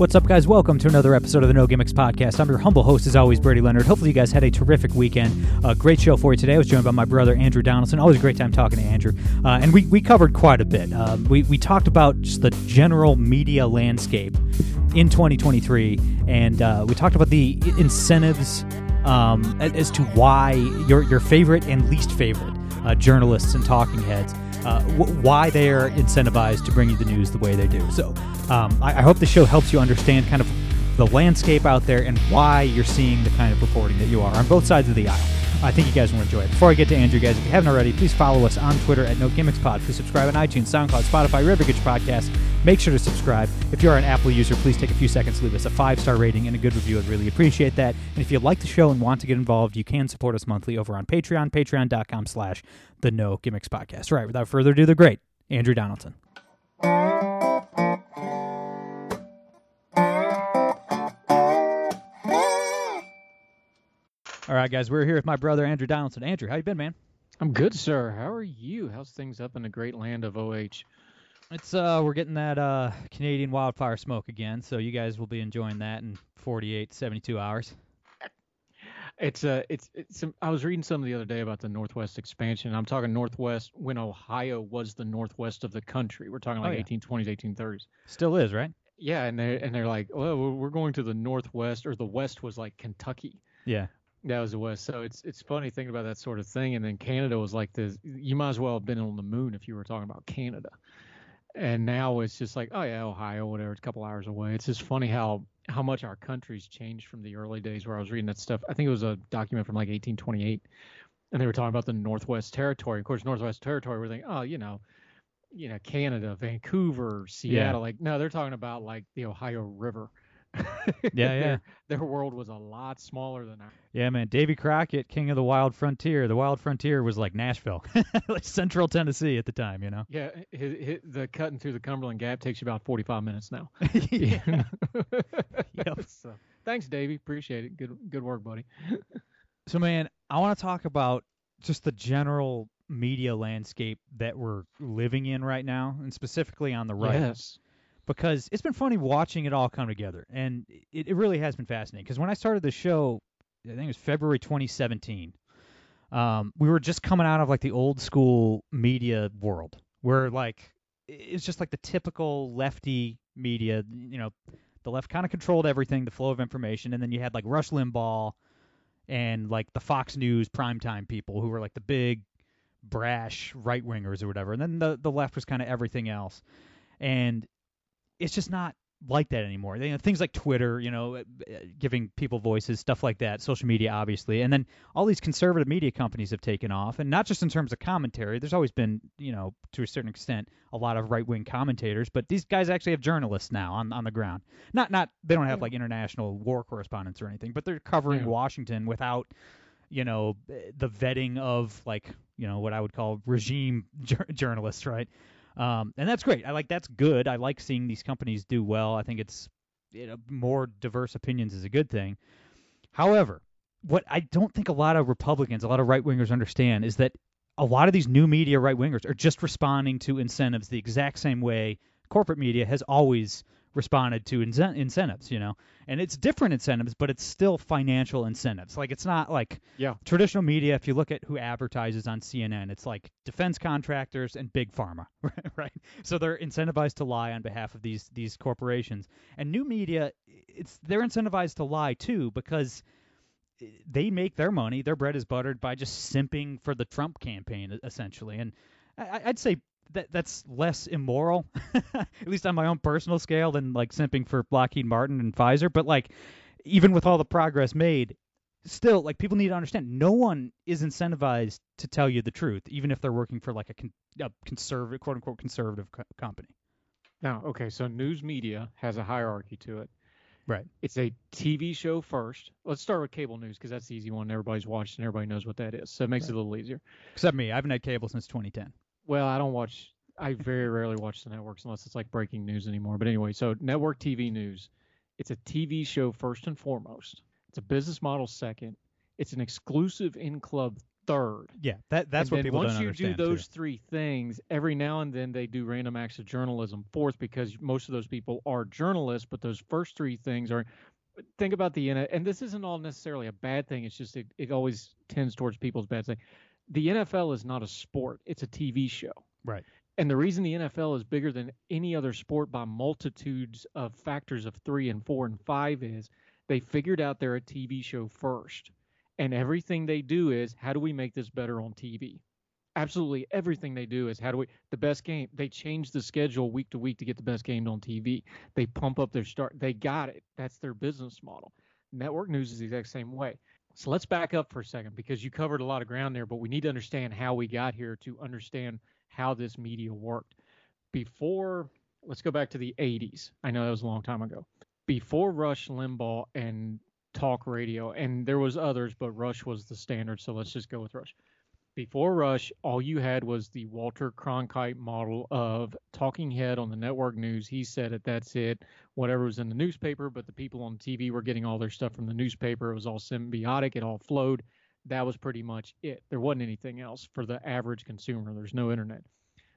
What's up, guys? Welcome to another episode of the No Gimmicks Podcast. I'm your humble host, as always, Brady Leonard. Hopefully, you guys had a terrific weekend. Uh, great show for you today. I was joined by my brother, Andrew Donaldson. Always a great time talking to Andrew. Uh, and we, we covered quite a bit. Uh, we, we talked about just the general media landscape in 2023, and uh, we talked about the incentives um, as to why your, your favorite and least favorite uh, journalists and talking heads uh, why they are incentivized to bring you the news the way they do. So um, I, I hope the show helps you understand kind of the landscape out there and why you're seeing the kind of reporting that you are on both sides of the aisle. I think you guys will enjoy it. Before I get to Andrew, guys, if you haven't already, please follow us on Twitter at No Gimmicks Pod. Please subscribe on iTunes, SoundCloud, Spotify, wherever you podcasts. Make sure to subscribe. If you are an Apple user, please take a few seconds to leave us a five star rating and a good review. I'd really appreciate that. And if you like the show and want to get involved, you can support us monthly over on Patreon, patreon.com slash the No Gimmicks Podcast. All right, without further ado, the great Andrew Donaldson. All right, guys, we're here with my brother Andrew Donaldson. Andrew, how you been, man? I'm good, sir. How are you? How's things up in the great land of OH? It's uh, we're getting that uh Canadian wildfire smoke again, so you guys will be enjoying that in 48, 72 hours. It's uh, it's it's. I was reading some the other day about the Northwest expansion. I'm talking Northwest when Ohio was the Northwest of the country. We're talking like Oh, yeah. 1820s, 1830s. Still is, right? Yeah, and they and they're like, well, we're- we're going to the Northwest, or the West was like Kentucky. Yeah. That was the West. So it's it's funny thinking about that sort of thing. And then Canada was like this. You might as well have been on the moon if you were talking about Canada. And now it's just like, oh yeah, Ohio, whatever. It's a couple hours away. It's just funny how how much our country's changed from the early days where I was reading that stuff. I think it was a document from like 1828, and they were talking about the Northwest Territory. Of course, Northwest Territory. We're thinking, oh, you know, you know, Canada, Vancouver, Seattle. Like, no, they're talking about like the Ohio River. Yeah, yeah. Their, their world was a lot smaller than ours. Yeah, man. Davy Crockett, king of the wild frontier. The wild frontier was like Nashville, like central Tennessee at the time, you know? Yeah, hi hi the cutting through the Cumberland Gap takes you about 45 minutes now. yeah. Yep. So, thanks, Davy. Appreciate it. Good good work, buddy. So, man, I want to talk about just the general media landscape that we're living in right now, and specifically on the right. Yes. Because it's been funny watching it all come together, and it, it really has been fascinating. Because when I started the show, I think it was February 2017. Um, we were just coming out of like the old school media world, where like it's just like the typical lefty media. You know, the left kind of controlled everything, the flow of information, and then you had like Rush Limbaugh and like the Fox News primetime people who were like the big brash right wingers or whatever, and then the the left was kind of everything else, and it's just not like that anymore. You know, things like Twitter, you know, uh, giving people voices, stuff like that, social media, obviously, and then all these conservative media companies have taken off, and not just in terms of commentary. There's always been, you know, to a certain extent, a lot of right-wing commentators, but these guys actually have journalists now on on the ground. Not not they don't have like international war correspondents or anything, but they're covering Yeah. Washington without you know the vetting of like you know what I would call regime jur- journalists, right? Um, and that's great. I like that's good. I like seeing these companies do well. I think it's you know, more diverse opinions is a good thing. However, what I don't think a lot of Republicans, a lot of right wingers understand is that a lot of these new media right wingers are just responding to incentives the exact same way corporate media has always responded to incen- incentives, you know. And it's different incentives, but it's still financial incentives. Like it's not like Yeah. traditional media if you look at who advertises on CNN, it's like defense contractors and big pharma, right? So they're incentivized to lie on behalf of these these corporations. And new media it's they're incentivized to lie too because they make their money, their bread is buttered by just simping for the Trump campaign, essentially. And I'd say that that's less immoral, at least on my own personal scale, than like simping for Lockheed Martin and Pfizer. But like, even with all the progress made, still, like people need to understand, no one is incentivized to tell you the truth, even if they're working for like a, con- a conservative, quote unquote, conservative co- company. Now, okay, so news media has a hierarchy to it. Right. It's a TV show first. Let's start with cable news because that's the easy one. Everybody's watched and everybody knows what that is. So it makes it a little easier. Except me, I haven't had cable since 2010. Well, I don't watch. I very rarely watch the networks unless it's like breaking news anymore. But anyway, so network TV news. It's a TV show first and foremost. It's a business model second. It's an exclusive in club third. Yeah, that that's and what people once don't you do those too. three things, every now and then they do random acts of journalism fourth because most of those people are journalists, but those first three things are. Think about the and this isn't all necessarily a bad thing. It's just it, it always tends towards people's bad thing. The NFL is not a sport; it's a TV show. Right. And the reason the NFL is bigger than any other sport by multitudes of factors of three and four and five is they figured out they're a TV show first. And everything they do is how do we make this better on TV? Absolutely everything they do is how do we the best game. They change the schedule week to week to get the best games on TV. They pump up their start. They got it. That's their business model. Network news is the exact same way. So let's back up for a second because you covered a lot of ground there, but we need to understand how we got here to understand how this media worked. Before, let's go back to the 80s. I know that was a long time ago. Before Rush Limbaugh and talk radio, and there was others, but Rush was the standard. So let's just go with Rush. Before Rush, all you had was the Walter Cronkite model of talking head on the network news. He said it, that's it. Whatever was in the newspaper, but the people on TV were getting all their stuff from the newspaper. It was all symbiotic, it all flowed. That was pretty much it. There wasn't anything else for the average consumer. There's no internet.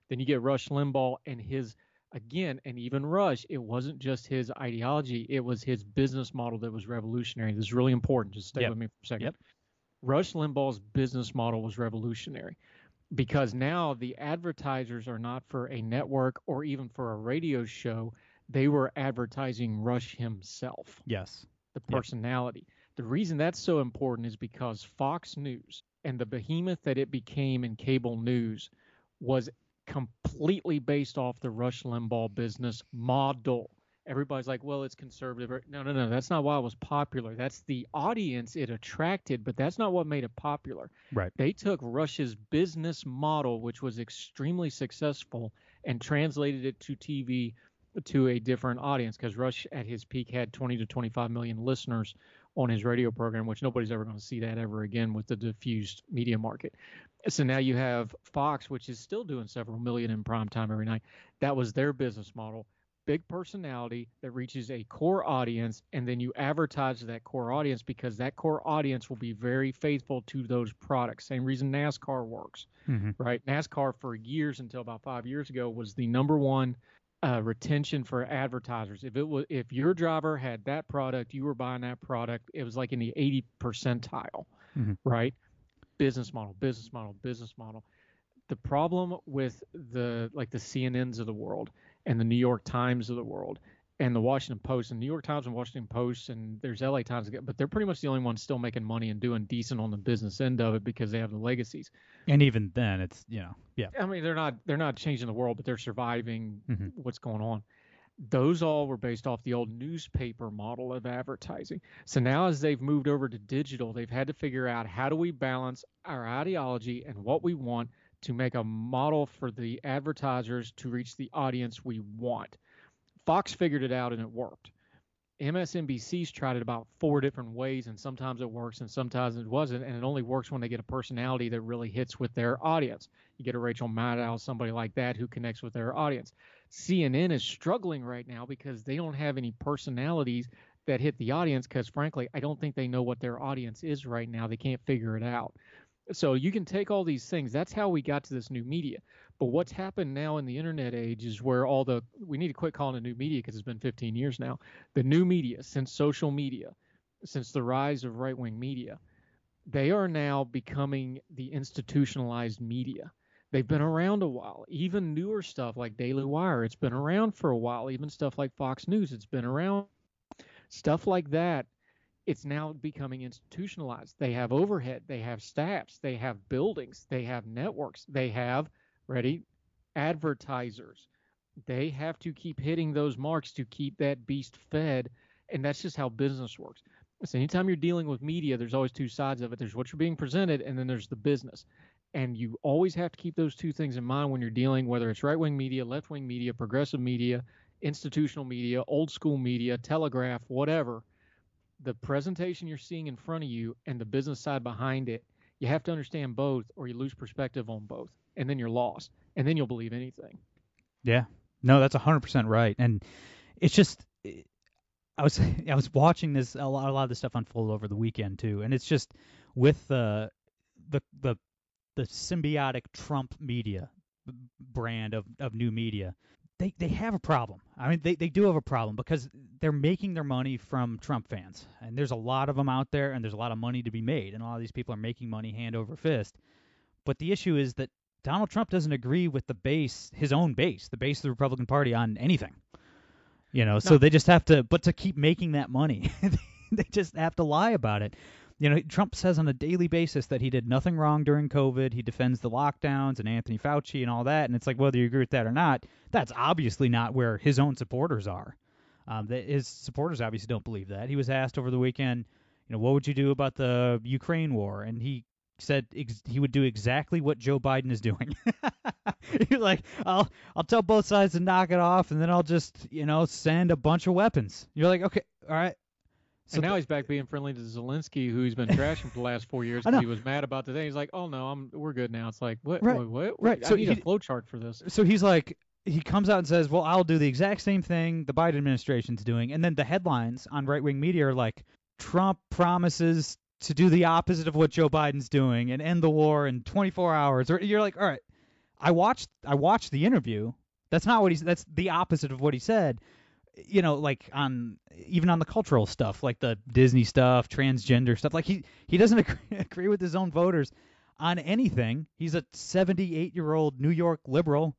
Then you get Rush Limbaugh and his again, and even Rush, it wasn't just his ideology, it was his business model that was revolutionary. This is really important. Just stay Yep. with me for a second. Yep. Rush Limbaugh's business model was revolutionary because now the advertisers are not for a network or even for a radio show. They were advertising Rush himself Yes. the Yep. personality. The reason that's so important is because Fox News and the behemoth that it became in cable news was completely based off the Rush Limbaugh business model. Everybody's like, well, it's conservative. No, no, no. That's not why it was popular. That's the audience it attracted, but that's not what made it popular. Right. They took Rush's business model, which was extremely successful, and translated it to TV to a different audience because Rush at his peak had 20 to 25 million listeners on his radio program, which nobody's ever going to see that ever again with the diffused media market. So now you have Fox, which is still doing several million in prime time every night. That was their business model. Big personality that reaches a core audience, and then you advertise to that core audience because that core audience will be very faithful to those products. Same reason NASCAR works hmm right? NASCAR for years until about five years ago was the number one uh, retention for advertisers. If it was if your driver had that product, you were buying that product. It was like in the 80 percentile, Mhm. right? Business model, business model, business model. The problem with the like the CNNs of the world and the New York Times of the world and the Washington Post and New York Times and Washington Post and there's LA Times, again, but they're pretty much the only ones still making money and doing decent on the business end of it because they have the legacies. And even then, it's you know, yeah. I mean, they're not they're not changing the world, but they're surviving Mhm. what's going on. Those all were based off the old newspaper model of advertising. So now, as they've moved over to digital, they've had to figure out how do we balance our ideology and what we want to make a model for the advertisers to reach the audience we want. Fox figured it out and it worked. MSNBC's tried it about four different ways, and sometimes it works and sometimes it wasn't. And it only works when they get a personality that really hits with their audience. You get a Rachel Maddow, somebody like that who connects with their audience. CNN is struggling right now because they don't have any personalities that hit the audience because, frankly, I don't think they know what their audience is right now. They can't figure it out. So you can take all these things. That's how we got to this new media. But what's happened now in the internet age is where all the we need to quit calling it new media because it's been 15 years now. The new media, since social media, since the rise of right wing media, they are now becoming the institutionalized media. They've been around a while. Even newer stuff like Daily Wire, it's been around for a while. Even stuff like Fox News, it's been around. Stuff like that, it's now becoming institutionalized. They have overhead, they have staffs, they have buildings, they have networks, they have, ready, advertisers. They have to keep hitting those marks to keep that beast fed. And that's just how business works. So anytime you're dealing with media, there's always two sides of it. There's what you're being presented, and then there's the business. And you always have to keep those two things in mind when you're dealing, whether it's right wing media, left wing media, progressive media, institutional media, old school media, telegraph, whatever, the presentation you're seeing in front of you and the business side behind it, you have to understand both or you lose perspective on both. And then you're lost. And then you'll believe anything. Yeah. No, that's 100% right. And it's just I was I was watching this a lot, a lot of this stuff unfold over the weekend too, and it's just with the the the the symbiotic Trump media brand of, of new media. They they have a problem. I mean, they, they do have a problem because they're making their money from Trump fans, and there's a lot of them out there, and there's a lot of money to be made, and a lot of these people are making money hand over fist. But the issue is that Donald Trump doesn't agree with the base, his own base, the base of the Republican Party on anything. You know, so they just have to, but to keep making that money, they just have to lie about it. You know, Trump says on a daily basis that he did nothing wrong during COVID. He defends the lockdowns and Anthony Fauci and all that. And it's like, whether you agree with that or not, that's obviously not where his own supporters are. Um, that his supporters obviously don't believe that. He was asked over the weekend, you know, what would you do about the Ukraine war? And he said ex- he would do exactly what Joe Biden is doing. He's like, I'll I'll tell both sides to knock it off, and then I'll just you know send a bunch of weapons. You're like, okay, all right. So and now th- he's back being friendly to Zelensky, who he's been trashing for the last four years. And he was mad about today. He's like, "Oh no, I'm we're good now." It's like, what? Right. What? what? Right. I so need he, a flow chart for this. So he's like, he comes out and says, "Well, I'll do the exact same thing the Biden administration's doing," and then the headlines on right wing media are like, "Trump promises to do the opposite of what Joe Biden's doing and end the war in 24 hours. Or you're like, all right, I watched I watched the interview. That's not what he's. That's the opposite of what he said. You know, like on even on the cultural stuff, like the Disney stuff, transgender stuff. Like he he doesn't agree, agree with his own voters on anything. He's a 78 year old New York liberal.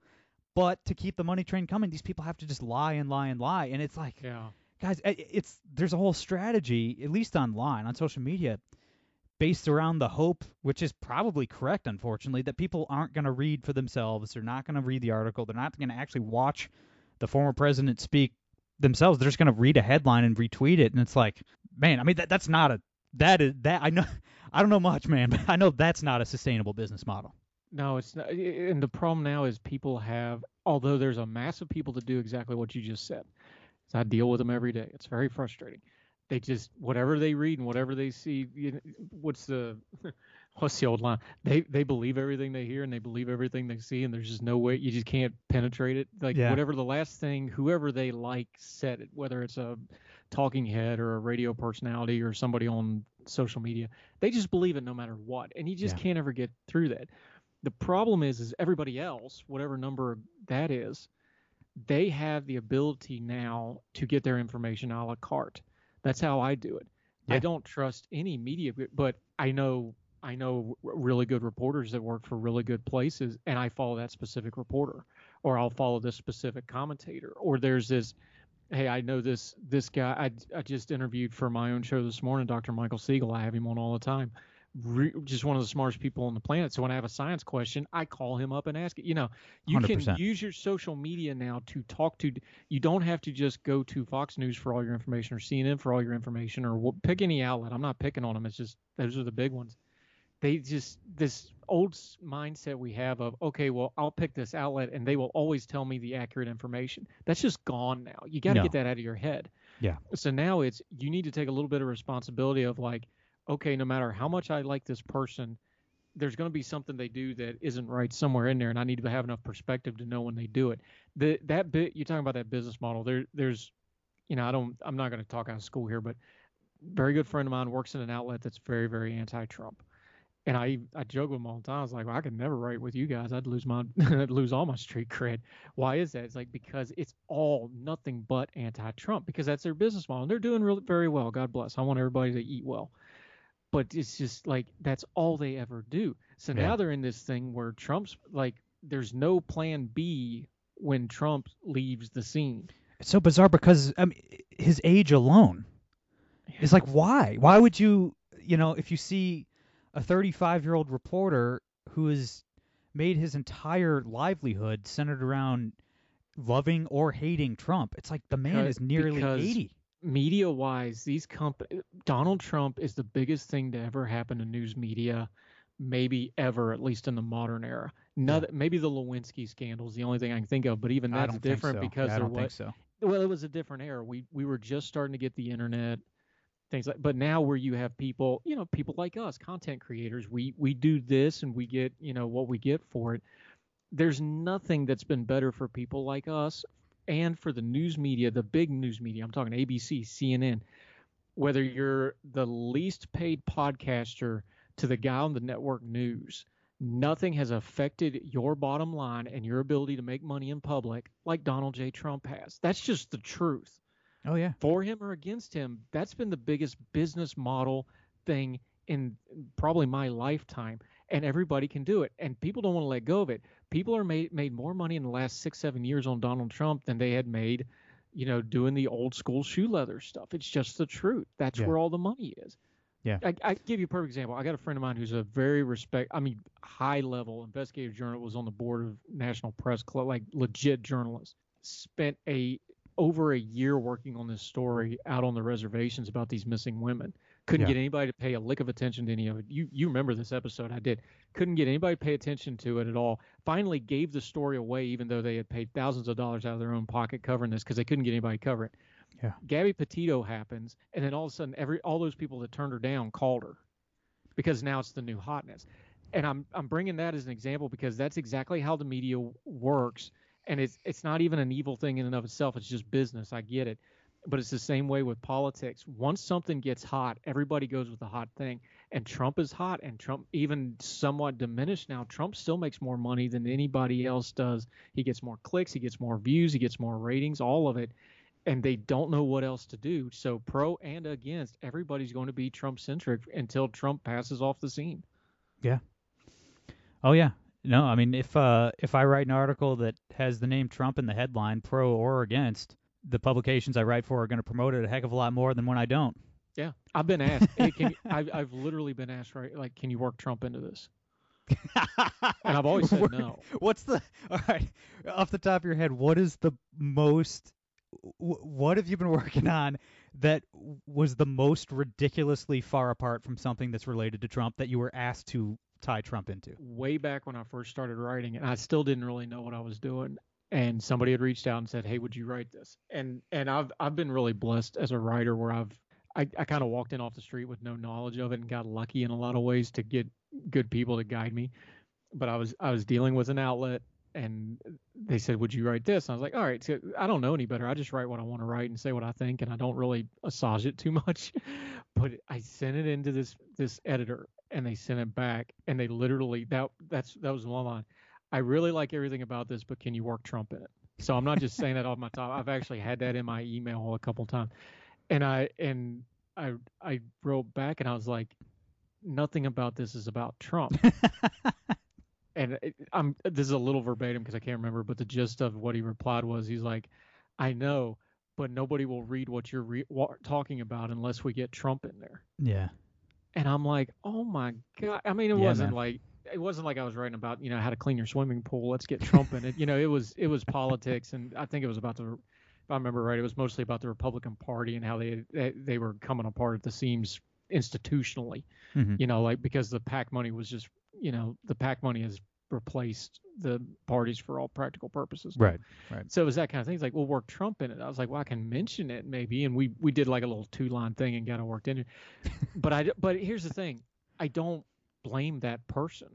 But to keep the money train coming, these people have to just lie and lie and lie, and it's like, yeah guys, it's there's a whole strategy, at least online on social media, based around the hope, which is probably correct, unfortunately, that people aren't going to read for themselves. They're not going to read the article. They're not going to actually watch the former president speak themselves. They're just going to read a headline and retweet it, and it's like, man, I mean, that that's not a that is that I know I don't know much, man, but I know that's not a sustainable business model. No, it's not. And the problem now is people have, although there's a mass of people that do exactly what you just said. So I deal with them every day. It's very frustrating. They just whatever they read and whatever they see. You know, what's the what's the old line? They they believe everything they hear and they believe everything they see, and there's just no way you just can't penetrate it. Like yeah. whatever the last thing whoever they like said it, whether it's a talking head or a radio personality or somebody on social media, they just believe it no matter what, and you just yeah. can't ever get through that. The problem is, is everybody else, whatever number that is, they have the ability now to get their information a la carte. That's how I do it. Yeah. I don't trust any media, but I know I know really good reporters that work for really good places, and I follow that specific reporter, or I'll follow this specific commentator, or there's this. Hey, I know this this guy. I I just interviewed for my own show this morning, Dr. Michael Siegel. I have him on all the time re- just one of the smartest people on the planet. So when I have a science question, I call him up and ask it. You know, you 100%. can use your social media now to talk to. You don't have to just go to Fox News for all your information or CNN for all your information or pick any outlet. I'm not picking on them. It's just those are the big ones. They just this old mindset we have of okay, well I'll pick this outlet and they will always tell me the accurate information. That's just gone now. You got to No. get that out of your head. Yeah. So now it's you need to take a little bit of responsibility of like okay, no matter how much I like this person, there's going to be something they do that isn't right somewhere in there, and I need to have enough perspective to know when they do it. The that bit you're talking about that business model. There, there's, you know, I don't, I'm not going to talk out of school here, but very good friend of mine works in an outlet that's very, very anti-Trump. And I, I joke with him all the time. I was like, well, I could never write with you guys. I'd lose my, I'd lose all my street cred. Why is that? It's like because it's all nothing but anti-Trump because that's their business model. And they're doing really very well. God bless. I want everybody to eat well but it's just like that's all they ever do. So Yeah. now they're in this thing where Trump's like there's no plan B when Trump leaves the scene. It's so bizarre because I mean, his age alone is like, why? Why would you, you know, if you see a 35 year old reporter who has made his entire livelihood centered around loving or hating Trump, it's like the man is nearly 80. Media wise, these companies Donald Trump is the biggest thing to ever happen to news media, maybe ever, at least in the modern era. Not, Maybe the Lewinsky scandal is the only thing I can think of, but even that's different so. because Yeah, I don't what think so. well, it was a different era. We we were just starting to get the internet, things like. But now where you have people, you know, people like us, content creators, we we do this and we get you know what we get for it. There's nothing that's been better for people like us and for the news media, the big news media. I'm talking ABC, CNN. Whether you're the least paid podcaster to the guy on the network news, nothing has affected your bottom line and your ability to make money in public like Donald J. Trump has. That's just the truth. Oh yeah. For him or against him, that's been the biggest business model thing in probably my lifetime. And everybody can do it. And people don't want to let go of it. People are made made more money in the last six, seven years on Donald Trump than they had made, you know, doing the old school shoe leather stuff. It's just the truth. That's Yeah. where all the money is. Yeah. I, I give you a perfect example. I got a friend of mine who's a very respect, I mean, high level investigative journalist, was on the board of National Press Club, like legit journalist. Spent a over a year working on this story out on the reservations about these missing women. Couldn't Yeah. get anybody to pay a lick of attention to any of it. You you remember this episode I did. Couldn't get anybody to pay attention to it at all. Finally gave the story away even though they had paid thousands of dollars out of their own pocket covering this because they couldn't get anybody to cover it. Yeah. Gabby Petito happens, and then all of a sudden, every all those people that turned her down called her because now it's the new hotness. And I'm I'm bringing that as an example because that's exactly how the media works, and it's it's not even an evil thing in and of itself. It's just business. I get it, but it's the same way with politics. Once something gets hot, everybody goes with the hot thing. And Trump is hot, and Trump even somewhat diminished now. Trump still makes more money than anybody else does. He gets more clicks, he gets more views, he gets more ratings, all of it and they don't know what else to do. So pro and against, everybody's going to be Trump centric until Trump passes off the scene. Yeah. Oh yeah. No, I mean if uh if I write an article that has the name Trump in the headline, pro or against, the publications I write for are going to promote it a heck of a lot more than when I don't. Yeah, I've been asked. hey, can you, I've I've literally been asked right like, can you work Trump into this? And I've always said no. What's the all right off the top of your head? What is the most? What have you been working on that was the most ridiculously far apart from something that's related to Trump that you were asked to tie Trump into? Way back when I first started writing, and I still didn't really know what I was doing. And somebody had reached out and said, "Hey, would you write this?" And and I've I've been really blessed as a writer where I've I, I kind of walked in off the street with no knowledge of it and got lucky in a lot of ways to get good people to guide me. But I was I was dealing with an outlet and they said, "Would you write this?" And I was like, "All right, so I don't know any better. I just write what I want to write and say what I think, and I don't really massage it too much." but I sent it into this this editor, and they sent it back, and they literally that that's that was one line. I really like everything about this, but can you work Trump in it? So I'm not just saying that off my top. I've actually had that in my email a couple times, and I and I I wrote back and I was like, nothing about this is about Trump. and it, I'm this is a little verbatim because I can't remember, but the gist of what he replied was he's like, I know, but nobody will read what you're re- wa- talking about unless we get Trump in there. Yeah. And I'm like, oh my god! I mean, it Yeah, wasn't man. like it wasn't like I was writing about you know how to clean your swimming pool. Let's get Trump in it. You know, it was it was politics, and I think it was about the if I remember right, it was mostly about the Republican Party and how they they, they were coming apart at the seams institutionally. Mhm. You know, like because the PAC money was just you know the PAC money has replaced the parties for all practical purposes. Right. Right. So it was that kind of thing. It's like, well, work Trump in it. I was like, well, I can mention it maybe, and we we did like a little two line thing and got it worked in. it. but I but here's the thing, I don't blame that person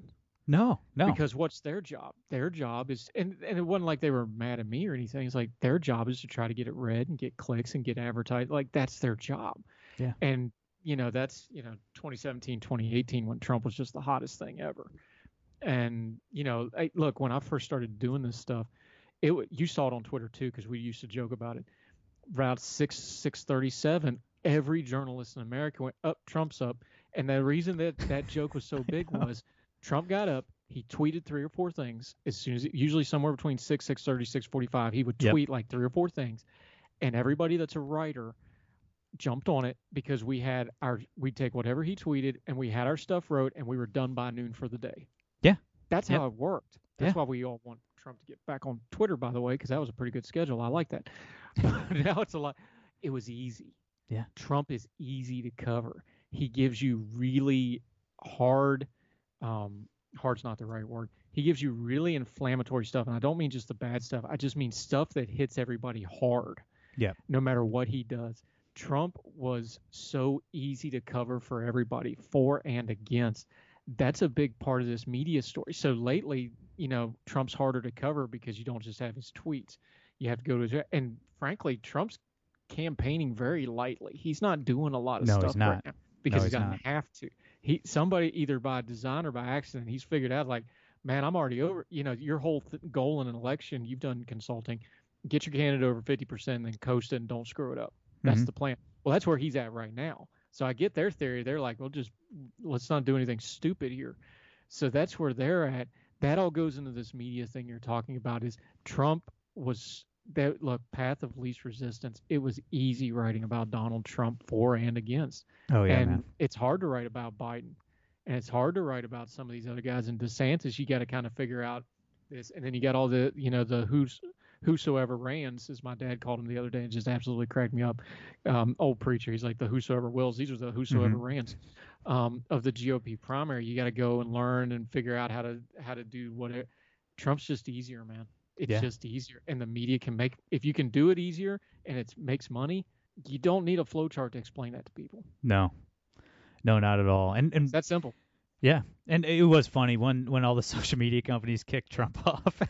No. No. because what's their job? Their job is, and and it wasn't like they were mad at me or anything. It's like their job is to try to get it read and get clicks and get advertised. Like that's their job. Yeah. And you know that's you know 2017 2018 when Trump was just the hottest thing ever. And you know, I, look when I first started doing this stuff, it you saw it on Twitter too because we used to joke about it. Route six six thirty seven. Every journalist in America went up. Trump's up. And the reason that that joke was so big was Trump got up. He tweeted three or four things as soon as usually somewhere between six six thirty six forty five. He would Yep. tweet like three or four things, and everybody that's a writer jumped on it because we had our we'd take whatever he tweeted and we had our stuff wrote and we were done by noon for the day. That's Yep. how it worked. That's Yeah. why we all want Trump to get back on Twitter, by the way, because that was a pretty good schedule. I like that. Now it's a lot. It was easy. Yeah. Trump is easy to cover. He gives you really hard. Um, hard's not the right word. He gives you really inflammatory stuff, and I don't mean just the bad stuff. I just mean stuff that hits everybody hard. Yeah. No matter what he does. Trump was so easy to cover for everybody, for and against. That's a big part of this media story. So lately, you know, Trump's harder to cover because you don't just have his tweets. You have to go to his and frankly, Trump's campaigning very lightly. He's not doing a lot of No, stuff he's not. right now because No, he's he's doesn't not. have to. He somebody either by design or by accident, he's figured out like, man, I'm already over. You know, your whole th- goal in an election, you've done consulting, get your candidate over 50%, and then coast it and don't screw it up. That's Mhm. the plan. Well, that's where he's at right now. So I get their theory. They're like, well, just let's not do anything stupid here. So that's where they're at. That all goes into this media thing you're talking about. Is Trump was that look path of least resistance. It was easy writing about Donald Trump for and against Oh yeah, and man. it's hard to write about Biden, and it's hard to write about some of these other guys. And DeSantis, you got to kind of figure out this, and then you got all the, you know, the who's whosoever rans, as my dad called him the other day, and just absolutely cracked me up. Um, old preacher, he's like the whosoever wills. These are the whosoever Mhm. rans um, of the GOP primary. You got to go and learn and figure out how to how to do whatever. Trump's just easier, man. It's Yeah. just easier, and the media can make if you can do it easier and it makes money. You don't need a flowchart to explain that to people. No, no, not at all. And and It's that simple. Yeah, and it was funny when when all the social media companies kicked Trump off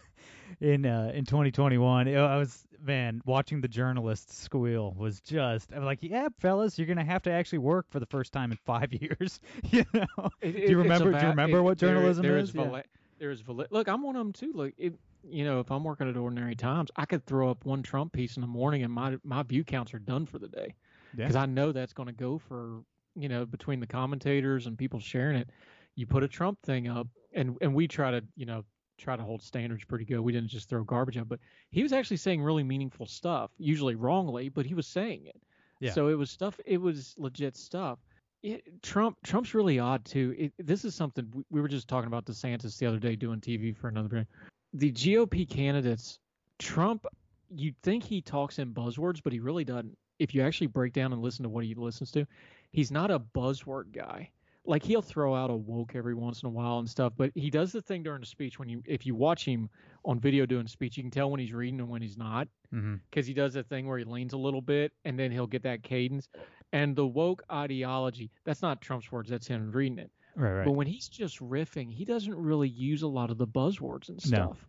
in uh, in 2021. It- I was man watching the journalists squeal was just I'm like, yeah, fellas, you're gonna have to actually work for the first time in five years. you know? It- do you remember? do you remember it- what there- journalism is? Yeah. There's vali- look, I'm one of them too. Look, if you know, if I'm working at Ordinary Times, I could throw up one Trump piece in the morning, and my my view counts are done for the day Yeah. because I know that's going to go for you know between the commentators and people sharing it. You put a Trump thing up, and and we try to you know try to hold standards pretty good. We didn't just throw garbage out, but he was actually saying really meaningful stuff, usually wrongly, but he was saying it. Yeah. So it was stuff. It was legit stuff. It, Trump Trump's really odd too. It, this is something we, we were just talking about DeSantis the other day doing TV for another brand. The GOP candidates, Trump, you'd think he talks in buzzwords, but he really doesn't. If you actually break down and listen to what he listens to, he's not a buzzword guy. Like he'll throw out a woke every once in a while and stuff, but he does the thing during the speech when you if you watch him on video doing a speech, you can tell when he's reading and when he's not mm-hmm. because he does that thing where he leans a little bit and then he'll get that cadence. And the woke ideology, that's not Trump's words, that's him reading it. Right, right. But when he's just riffing, he doesn't really use a lot of the buzzwords and stuff. No. stuff.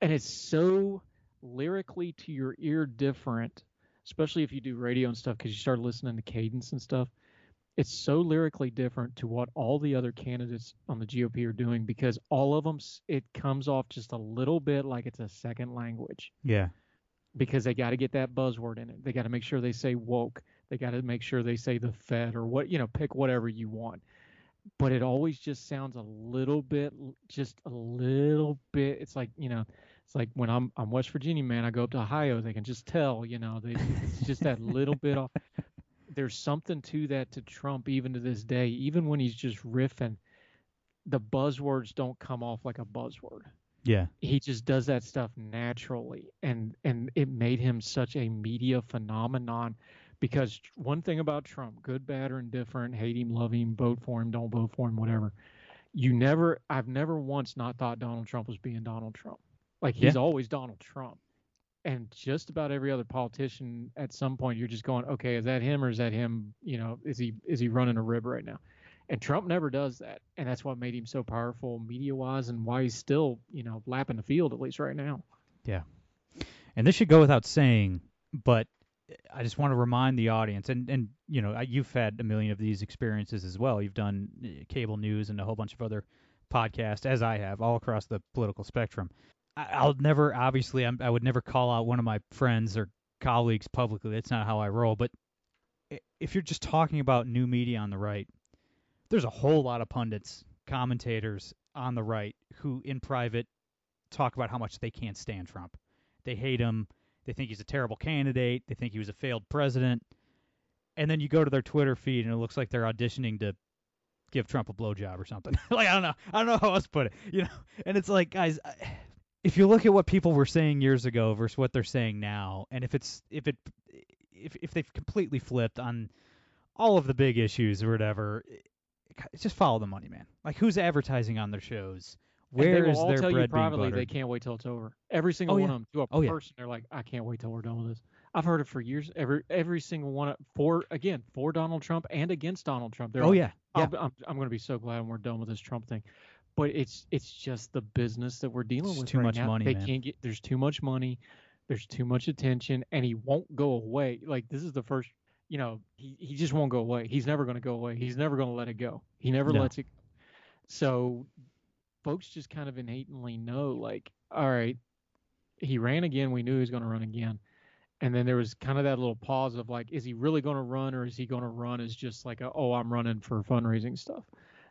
And it's so lyrically to your ear different, especially if you do radio and stuff, because you start listening to cadence and stuff. It's so lyrically different to what all the other candidates on the GOP are doing because all of them, it comes off just a little bit like it's a second language yeah, because they got to get that buzzword in it. They got to make sure they say woke. They got to make sure they say the Fed or what, you know, pick whatever you want. But it always just sounds a little bit, just a little bit. It's like, you know, it's like when I'm I'm West Virginia man, I go up to Ohio, they can just tell, you know, they, it's just that little bit off. There's something to that to Trump even to this day, even when he's just riffing. The buzzwords don't come off like a buzzword yeah, he just does that stuff naturally and and it made him such a media phenomenon because one thing about Trump good bad or indifferent hate him love him vote for him don't vote for him whatever you never I've never once not thought Donald Trump was being Donald Trump like he's Yeah. always Donald Trump and just about every other politician at some point you're just going okay is that him or is that him you know is he is he running a rib right now and Trump never does that. And that's what made him so powerful media wise and why he's still, you know, lapping the field, at least right now. Yeah. And this should go without saying, but I just want to remind the audience, and and you know, you've had a million of these experiences as well. You've done uh, cable news and a whole bunch of other podcasts, as I have, all across the political spectrum. I'll never, obviously, I'm, I would never call out one of my friends or colleagues publicly. That's not how I roll. But if you're just talking about new media on the right, there's a whole lot of pundits, commentators on the right who, in private, talk about how much they can't stand Trump. They hate him. They think he's a terrible candidate. They think he was a failed president. And then you go to their Twitter feed, and it looks like they're auditioning to give Trump a blowjob or something. like I don't know. I don't know how else to put it. You know. And it's like, guys, I- if you look at what people were saying years ago versus what they're saying now, and if it's if it if if they've completely flipped on all of the big issues or whatever, eh, it, just follow the money, man. Like who's advertising on their shows? And they will is all their tell bread you privately they can't wait till it's over. Every single Oh, one yeah. of them to a Oh, yeah. person, they're like, I can't wait till we're done with this. I've heard it for years. Every every single one for again for Donald Trump and against Donald Trump. They're Oh like, yeah, yeah. I'm, I'm, I'm going to be so glad when we're done with this Trump thing. But it's it's just the business that we're dealing It's with too right much now. money, They man. can't get. There's too much money. There's too much attention, and he won't go away. Like this is the first. You know, he, he just won't go away. He's never going to go away. He's never going to let it go. He never No. lets it. So, folks just kind of innately know, like, all right, he ran again. We knew he was going to run again. And then there was kind of that little pause of like, is he really going to run or is he going to run as just like, a, oh, I'm running for fundraising stuff?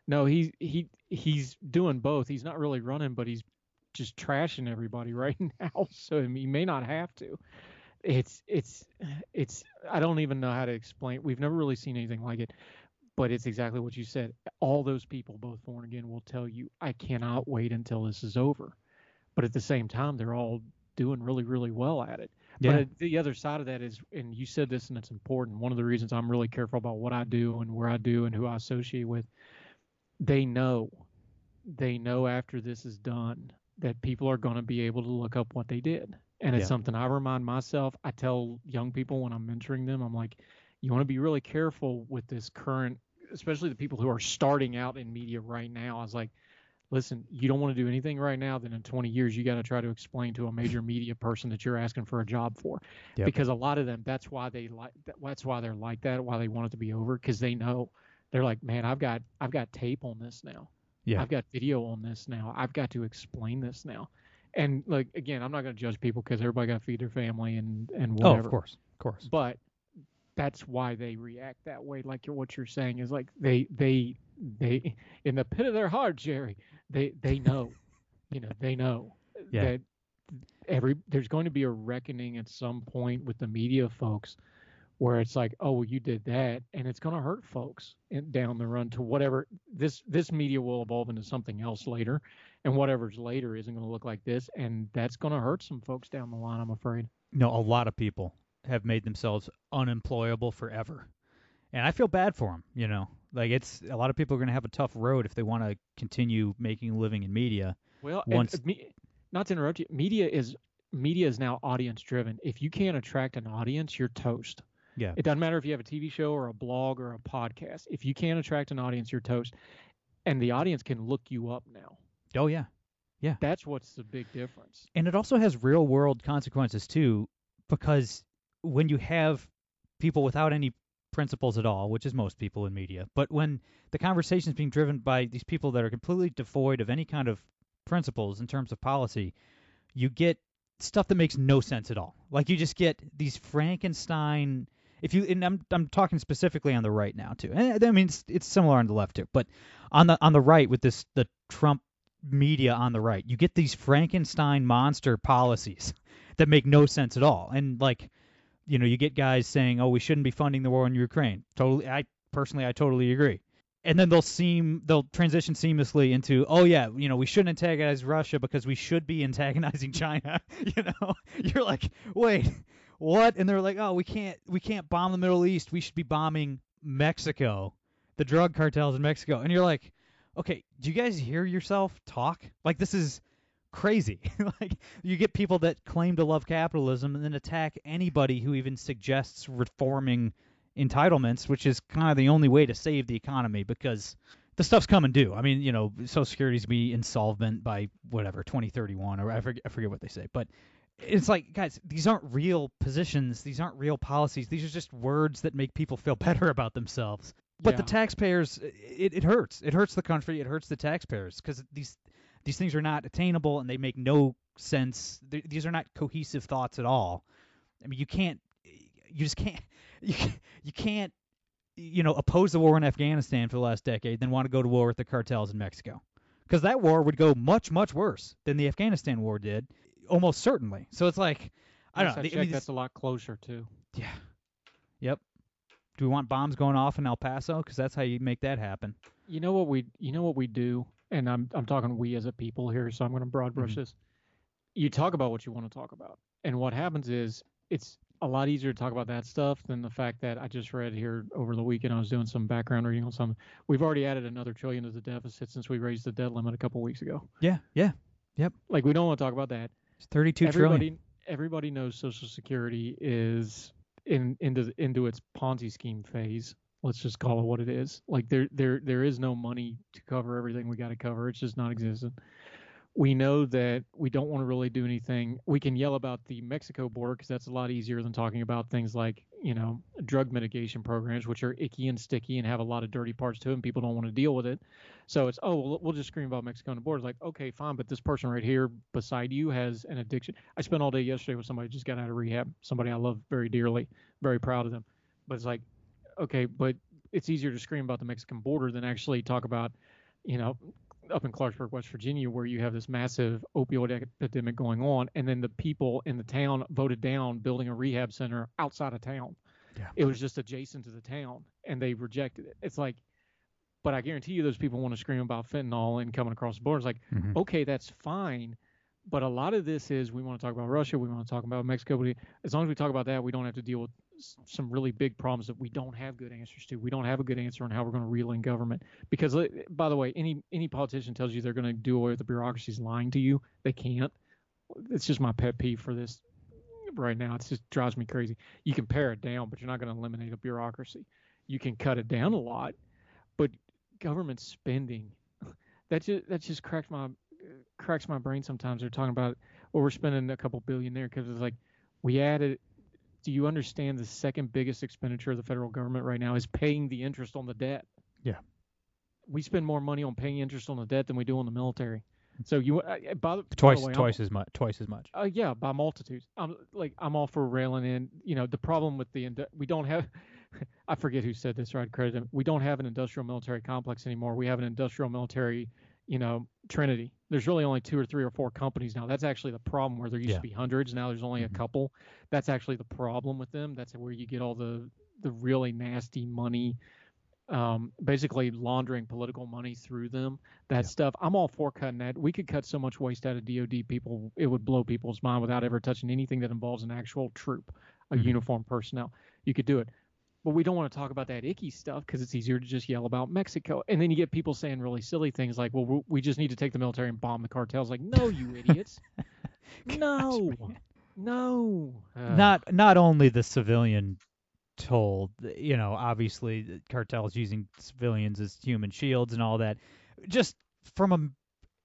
No, he he he's doing both. He's not really running, but he's just trashing everybody right now. So he may not have to. It's it's it's I don't even know how to explain. We've never really seen anything like it, but it's exactly what you said. All those people, both born again, will tell you, I cannot wait until this is over. But at the same time, they're all doing really really well at it. Yeah. But the other side of that is, and you said this, and it's important. One of the reasons I'm really careful about what I do and where I do and who I associate with, they know, they know after this is done that people are going to be able to look up what they did. And it's Yeah. something I remind myself. I tell young people when I'm mentoring them, I'm like, you want to be really careful with this current, especially the people who are starting out in media right now. I was like, listen, you don't want to do anything right now, then in 20 years, you got to try to explain to a major media person that you're asking for a job for. Yep. Because a lot of them, that's why they like, that's why they're like that, why they want it to be over, because they know they're like, man, I've got, I've got tape on this now. Yeah. I've got video on this now. I've got to explain this now. And like again, I'm not going to judge people because everybody got to feed their family and and whatever. oh, of course, of course. But that's why they react that way. Like you're, what you're saying is like they they they in the pit of their heart, Jerry, they they know, you know, they know Yeah. that every there's going to be a reckoning at some point with the media folks where it's like, oh, well, you did that, and it's going to hurt folks in, down the run to whatever this this media will evolve into something else later, and whatever's later isn't going to look like this, and that's going to hurt some folks down the line. I'm afraid. No, a lot of people have made themselves unemployable forever, and I feel bad for them. You know, like it's a lot of people are going to have a tough road if they want to continue making a living in media. Well, Once- and, uh, me, not to interrupt you, media is media is now audience driven. If you can't attract an audience, you're toast. Yeah. It doesn't matter if you have a TV show or a blog or a podcast. If you can't attract an audience, you're toast. And the audience can look you up now. Oh yeah, Yeah. That's what's the big difference. and it also has real world consequences too because when you have people without any principles at all which is most people in media but when the conversation is being driven by these people that are completely devoid of any kind of principles in terms of policy you get stuff that makes no sense at all like you just get these frankenstein if you and I'm I'm talking specifically on the right now too. And I mean it's, it's similar on the left too, but on the on the right with this the Trump media on the right, you get these Frankenstein monster policies that make no sense at all. And like you know, you get guys saying, "Oh, we shouldn't be funding the war in Ukraine." Totally I personally I totally agree. And then they'll seem they'll transition seamlessly into, "Oh yeah, you know, we shouldn't antagonize Russia because we should be antagonizing China." you know, you're like, "Wait, what?" And they're like, "Oh, we can't we can't bomb the Middle East. We should be bombing Mexico, the drug cartels in Mexico." And you're like, "Okay, do you guys hear yourself talk? Like this is crazy. like you get people that claim to love capitalism and then attack anybody who even suggests reforming entitlements, which is kind of the only way to save the economy because the stuff's coming due. I mean, you know, Social Security's be insolvent by whatever 2031 or I forget, I forget what they say, but it's like, guys, these aren't real positions. These aren't real policies. These are just words that make people feel better about themselves. But the taxpayers, it, it hurts. It hurts the country. It hurts the taxpayers because these these things are not attainable and they make no sense. Th- These are not cohesive thoughts at all. I mean, you can't, you just can't, you can't, you can't, you know, oppose the war in Afghanistan for the last decade, then want to go to war with the cartels in Mexico, because that war would go much, much worse than the Afghanistan war did, almost certainly. So it's like, I don't know. I the- I mean, that's a lot closer too. yeah. Yep. Do we want bombs going off in El Paso? Because that's how you make that happen. You know what we you know what we do, and I'm I'm talking we as a people here, so I'm going to broad brush Mhm. this. You talk about what you want to talk about, and what happens is it's a lot easier to talk about that stuff than the fact that I just read here over the weekend. I was doing some background reading on something. We've already added another trillion to the deficit since we raised the debt limit a couple weeks ago. Yeah. Yeah. Yep. Like we don't want to talk about that. It's thirty-two trillion. everybody everybody knows Social Security is in into into its Ponzi scheme phase. Let's just call it what it is. Like there there there is no money to cover everything we got to cover. It's just not existent we know that we don't want to really do anything. We can yell about the Mexico border because that's a lot easier than talking about things like, you know, drug mitigation programs, which are icky and sticky and have a lot of dirty parts to them. People don't want to deal with it. So it's, oh, well, just scream about Mexico on the border. It's like, okay, fine, but this person right here beside you has an addiction. I spent all day yesterday with somebody just got out of rehab, somebody I love very dearly, very proud of them. But it's like, okay, but it's easier to scream about the Mexican border than actually talk about, you know, up in Clarksburg, West Virginia, where you have this massive opioid epidemic going on, and then the people in the town voted down building a rehab center outside of town. Yeah. It was just adjacent to the town, and they rejected it. It's like, but I guarantee you, those people want to scream about fentanyl and coming across the border. It's like, mm-hmm. okay, that's fine, but a lot of this is we want to talk about Russia, we want to talk about Mexico, but as long as we talk about that, we don't have to deal with some really big problems that we don't have good answers to. We don't have a good answer on how we're going to reel in government. Because, uh, by the way, any any politician tells you they're going to do away with the bureaucracy is lying to you. They can't. It's just my pet peeve for this right now. It just drives me crazy. You can pare it down, but you're not going to eliminate a bureaucracy. You can cut it down a lot, but government spending that just that just cracks my cracks my brain sometimes. They're talking about well, we're spending a couple billion there because it's like we added do you understand the second biggest expenditure of the federal government right now is paying the interest on the debt? Yeah. We spend more money on paying interest on the debt than we do on the military. So you uh, by, twice by way, twice I'm, as much twice as much. Uh, yeah, by multitudes. I'm like I'm all for railing in. You know the problem with the we don't have. I forget who said this. Right, credit We don't have an industrial military complex anymore. We have an industrial military you know, Trinity. There's really only two or three or four companies now. That's actually the problem where there used yeah. to be hundreds. Now there's only mm-hmm. a couple. That's actually the problem with them. That's where you get all the the really nasty money, um, basically laundering political money through them. That yeah. stuff. I'm all for cutting that. We could cut so much waste out of DoD people. It would blow people's mind without ever touching anything that involves an actual troop, a mm-hmm. uniformed personnel. You could do it but we don't want to talk about that icky stuff because it's easier to just yell about Mexico. And then you get people saying really silly things like, "Well, we just need to take the military and bomb the cartels." Like, no, you idiots, no, no. Uh, not not only the civilian told, you know, obviously cartels using civilians as human shields and all that. Just from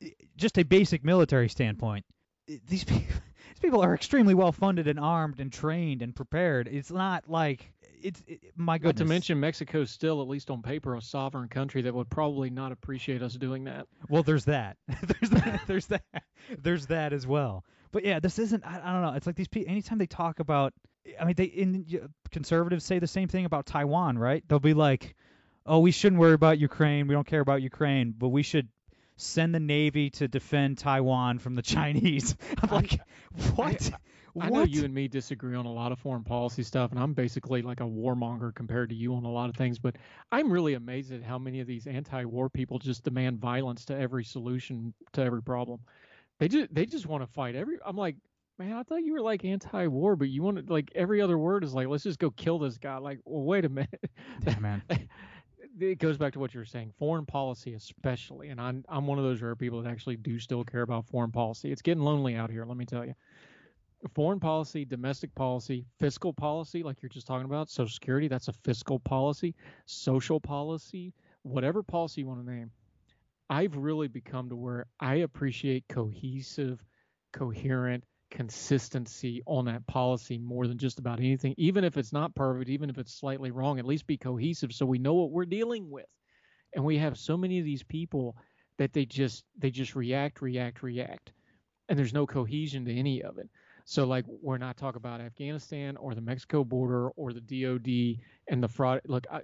a just a basic military standpoint, these people, these people are extremely well funded and armed and trained and prepared. It's not like it's it, my goodness. Not to mention Mexico's still, at least on paper, a sovereign country that would probably not appreciate us doing that. Well, there's that. there's that. There's that. There's that as well. But yeah, this isn't. I, I don't know. It's like these people. Anytime they talk about, I mean, they in conservatives say the same thing about Taiwan, right? They'll be like, "Oh, we shouldn't worry about Ukraine. We don't care about Ukraine, but we should send the navy to defend Taiwan from the Chinese." I'm like, what? I, know you and me disagree on a lot of foreign policy stuff, and I'm basically like a warmonger compared to you on a lot of things. But I'm really amazed at how many of these anti-war people just demand violence to every solution to every problem. They just they just want to fight every. I'm like, man, I thought you were like anti-war, but you want to like every other word is like, let's just go kill this guy. Like, well, wait a minute. Yeah, man. it goes back to what you were saying, foreign policy especially, and I'm I'm one of those rare people that actually do still care about foreign policy. It's getting lonely out here, let me tell you foreign policy, domestic policy, fiscal policy, like you're just talking about, Social Security, that's a fiscal policy, social policy, whatever policy you want to name. I've really become to where I appreciate cohesive, coherent consistency on that policy more than just about anything. Even if it's not perfect, even if it's slightly wrong, at least be cohesive so we know what we're dealing with. And we have so many of these people that they just they just react, react, react. And there's no cohesion to any of it. So like we're not talking about Afghanistan or the Mexico border or the DOD and the fraud. Look, I,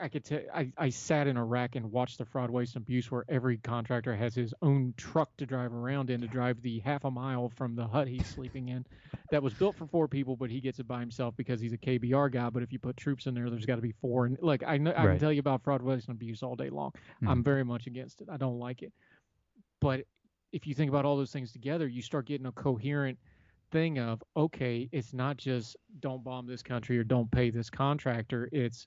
I could tell. I, I sat in Iraq and watched the fraud, waste, and abuse, where every contractor has his own truck to drive around in to drive the half a mile from the hut he's sleeping in, that was built for four people, but he gets it by himself because he's a KBR guy. But if you put troops in there, there's got to be four. And like I know, I right. can tell you about fraud, waste, and abuse all day long. Mm-hmm. I'm very much against it. I don't like it. But if you think about all those things together, you start getting a coherent thing of okay, it's not just don't bomb this country or don't pay this contractor. It's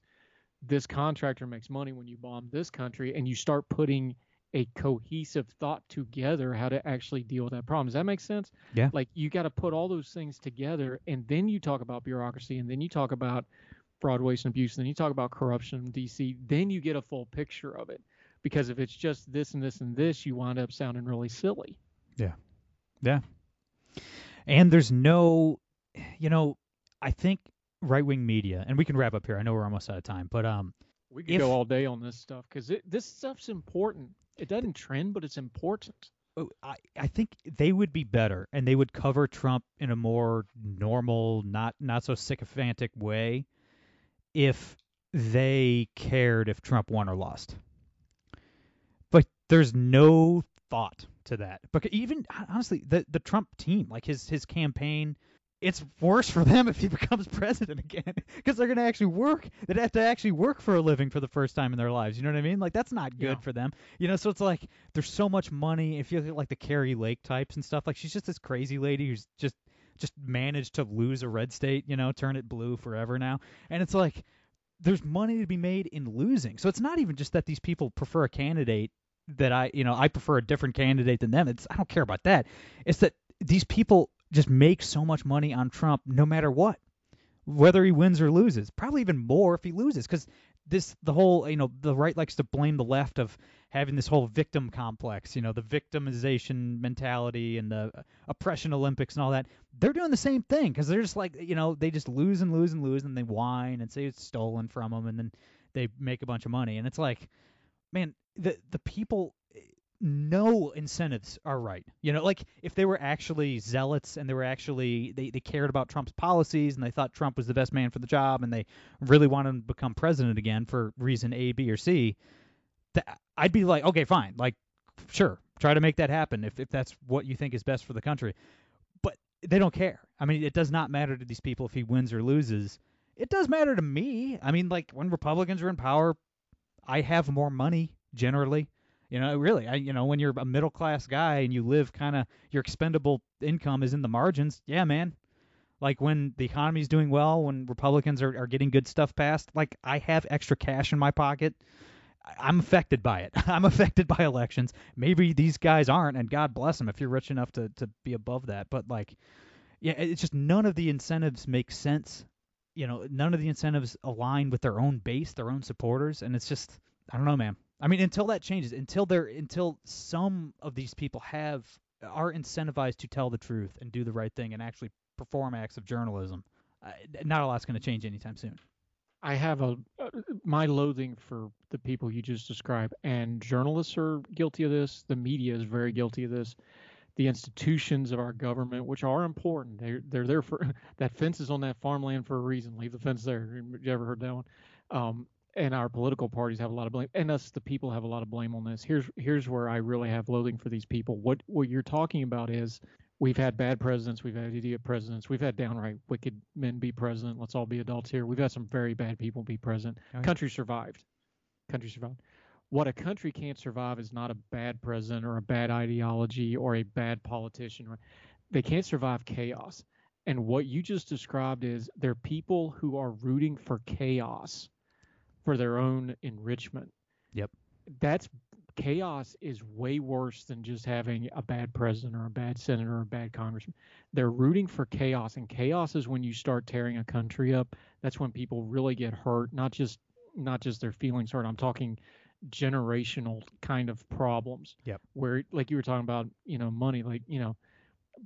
this contractor makes money when you bomb this country, and you start putting a cohesive thought together how to actually deal with that problem. Does that make sense? Yeah. Like you got to put all those things together, and then you talk about bureaucracy, and then you talk about fraud, waste, and abuse, and then you talk about corruption in DC. Then you get a full picture of it. Because if it's just this and this and this, you wind up sounding really silly. Yeah. Yeah. And there's no, you know, I think right wing media, and we can wrap up here. I know we're almost out of time, but um, We could If- go all day on this stuff because this stuff's important. It doesn't trend, but it's important. oh, I, I think they would be better, and they would cover Trump in a more normal, not not so sycophantic way, if they cared if Trump won or lost. But there's no thought to that. But even honestly, the the Trump team, like his his campaign, it's worse for them if he becomes president again because they're going to actually work. They'd have to actually work for a living for the first time in their lives. You know what I mean? Like that's not good Yeah. for them. You know, so it's like there's so much money. If you look at like the Kari Lake types and stuff, like she's just this crazy lady who's just just managed to lose a red state. You know, turn it blue forever now, and it's like there's money to be made in losing. So it's not even just that these people prefer a candidate that I, you know, I prefer a different candidate than them. It's I don't care about that. It's that these people just make so much money on Trump no matter what. Whether he wins or loses, probably even more if he loses cuz this the whole, you know, the right likes to blame the left of having this whole victim complex, you know, the victimization mentality and the oppression Olympics and all that. They're doing the same thing because they're just like, you know, they just lose and lose and lose and they whine and say it's stolen from them and then they make a bunch of money. And it's like, man, the the people no incentives are right. You know, like if they were actually zealots and they were actually they, they cared about Trump's policies and they thought Trump was the best man for the job and they really wanted to become president again for reason A, B, or C, th- I'd be like, okay, fine, like sure, try to make that happen if if that's what you think is best for the country. But they don't care. I mean, it does not matter to these people if he wins or loses. It does matter to me. I mean, like when Republicans are in power, I have more money generally. You know, really, I you know, when you're a middle class guy and you live kind of your expendable income is in the margins. Yeah, man. Like when the economy's doing well, when Republicans are, are getting good stuff passed, like I have extra cash in my pocket. I'm affected by it. I'm affected by elections. Maybe these guys aren't, and God bless them if you're rich enough to to be above that. But like, yeah, it's just none of the incentives make sense. You know, none of the incentives align with their own base, their own supporters, and it's just I don't know, man. I mean, until that changes, until they're until some of these people have are incentivized to tell the truth and do the right thing and actually perform acts of journalism, uh, not a lot's going to change anytime soon. I have a uh, my loathing for the people you just described, and journalists are guilty of this. The media is very guilty of this. The institutions of our government, which are important, they're they're there for that fence is on that farmland for a reason. Leave the fence there. You ever heard that one? Um, and our political parties have a lot of blame, and us, the people, have a lot of blame on this. Here's here's where I really have loathing for these people. What what you're talking about is we've had bad presidents, we've had idiot presidents, we've had downright wicked men be president. Let's all be adults here. We've had some very bad people be president. Oh, yeah. Country survived. Country survived. What a country can't survive is not a bad president or a bad ideology or a bad politician. They can't survive chaos. And what you just described is they're people who are rooting for chaos for their own enrichment. Yep. That's chaos is way worse than just having a bad president or a bad senator or a bad congressman. They're rooting for chaos, and chaos is when you start tearing a country up. That's when people really get hurt, not just not just their feelings hurt. I'm talking generational kind of problems. Yep. Where like you were talking about, you know, money, like, you know,